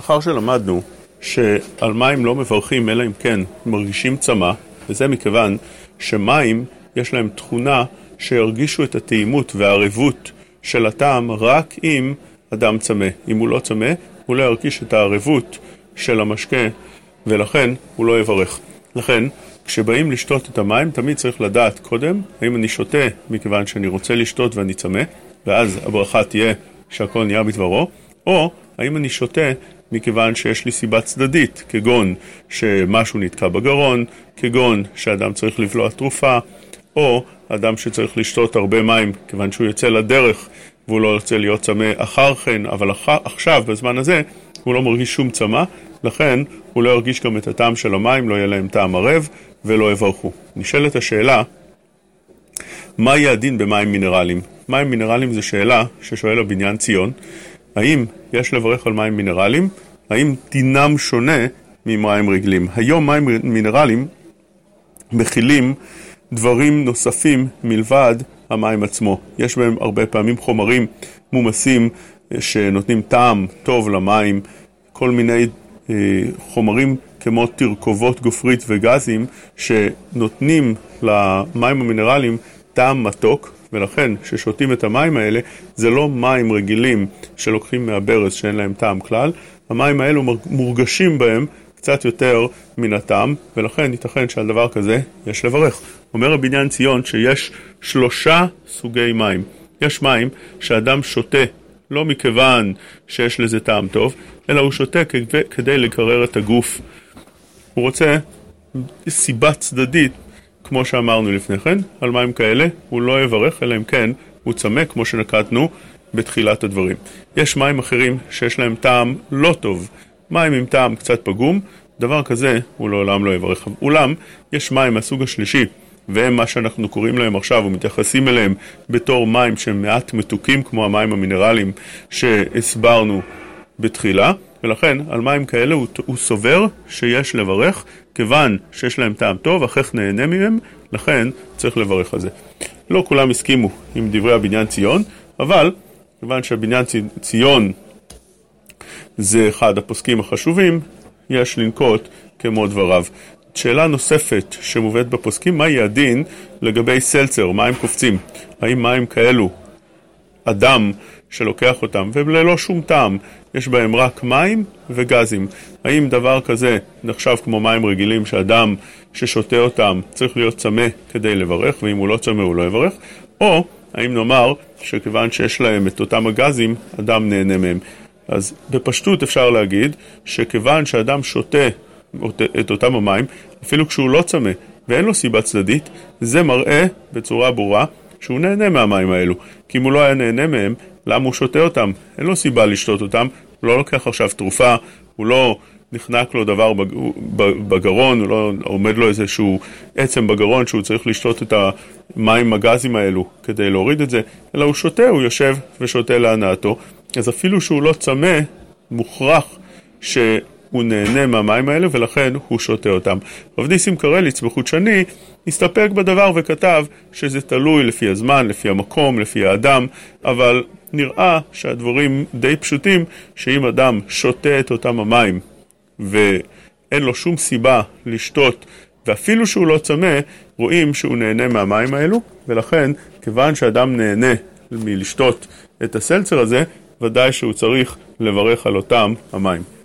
אחר שלמדנו שעל מים לא מברכים אלא אם כן מרגישים צמא, וזה מכיוון שמים יש להם תכונה שירגישו את הטעימות והערבות של הטעם רק אם אדם צמא. אם הוא לא צמא, הוא לא ירגיש את הערבות של המשקה ולכן הוא לא יברך. לכן, כשבאים לשתות את המים, תמיד צריך לדעת קודם האם אני שותה מכיוון שאני רוצה לשתות ואני צמא, ואז הברכה תהיה שהכל נהיה בדברו, או האם אני שותה מכיוון שיש לי סיבה צדדית, כגון שמשהו נתקע בגרון, כגון שאדם צריך לבלוע תרופה, או אדם שצריך לשתות הרבה מים כיוון שהוא יוצא לדרך והוא לא רוצה להיות צמא אחר כן, אבל אח... עכשיו, בזמן הזה, הוא לא מרגיש שום צמא, לכן הוא לא ירגיש גם את הטעם של המים, לא יהיה להם טעם ערב ולא יברכו. נשאלת השאלה, מה יהיה הדין במים מינרליים? מים מינרליים זו שאלה ששואל הבניין ציון, האם יש לברך על מים מינרליים? האם דינם שונה ממים רגילים? היום מים מינרליים מכילים דברים נוספים מלבד המים עצמו. יש בהם הרבה פעמים חומרים מומסים אה, שנותנים טעם טוב למים, כל מיני אה, חומרים כמו תרכובות גופרית וגזים שנותנים למים המינרליים טעם מתוק ולכן כששותים את המים האלה זה לא מים רגילים שלוקחים מהברז שאין להם טעם כלל, המים האלו מורגשים בהם קצת יותר מן הטעם, ולכן ייתכן שעל דבר כזה יש לברך. אומר הבניין ציון שיש שלושה סוגי מים. יש מים שאדם שותה לא מכיוון שיש לזה טעם טוב, אלא הוא שותה כדי לקרר את הגוף. הוא רוצה סיבה צדדית, כמו שאמרנו לפני כן, על מים כאלה הוא לא יברך, אלא אם כן הוא צמא, כמו שנקטנו בתחילת הדברים. יש מים אחרים שיש להם טעם לא טוב, מים עם טעם קצת פגום, דבר כזה הוא לעולם לא יברך. אולם, יש מים מהסוג השלישי, והם מה שאנחנו קוראים להם עכשיו ומתייחסים אליהם בתור מים שהם מעט מתוקים, כמו המים המינרליים שהסברנו בתחילה, ולכן על מים כאלה הוא, הוא סובר שיש לברך, כיוון שיש להם טעם טוב, הכרח נהנה מהם, לכן צריך לברך על זה. לא כולם הסכימו עם דברי הבניין ציון, אבל כיוון שהבניין ציון זה אחד הפוסקים החשובים, יש לנקוט כמו דבריו. שאלה נוספת שמובאת בפוסקים, מה יהיה הדין לגבי סלצר, מים קופצים? האם מים כאלו, אדם שלוקח אותם, וללא שום טעם, יש בהם רק מים וגזים. האם דבר כזה נחשב כמו מים רגילים שאדם ששותה אותם צריך להיות צמא כדי לברך, ואם הוא לא צמא הוא לא יברך? או האם נאמר שכיוון שיש להם את אותם הגזים, אדם נהנה מהם. אז בפשטות אפשר להגיד שכיוון שאדם שותה את אותם המים, אפילו כשהוא לא צמא ואין לו סיבה צדדית, זה מראה בצורה ברורה שהוא נהנה מהמים האלו. כי אם הוא לא היה נהנה מהם, למה הוא שותה אותם? אין לו סיבה לשתות אותם, הוא לא לוקח עכשיו תרופה, הוא לא נחנק לו דבר בגרון, הוא לא עומד לו איזשהו עצם בגרון שהוא צריך לשתות את המים הגזים האלו כדי להוריד את זה, אלא הוא שותה, הוא יושב ושותה להנאתו. אז אפילו שהוא לא צמא, מוכרח שהוא נהנה מהמים האלה ולכן הוא שותה אותם. רב ניסים קרליץ בחוט שני הסתפק בדבר וכתב שזה תלוי לפי הזמן, לפי המקום, לפי האדם, אבל נראה שהדברים די פשוטים, שאם אדם שותה את אותם המים ואין לו שום סיבה לשתות ואפילו שהוא לא צמא, רואים שהוא נהנה מהמים האלו, ולכן, כיוון שאדם נהנה מלשתות את הסלצר הזה, ודאי שהוא צריך לברך על אותם המים.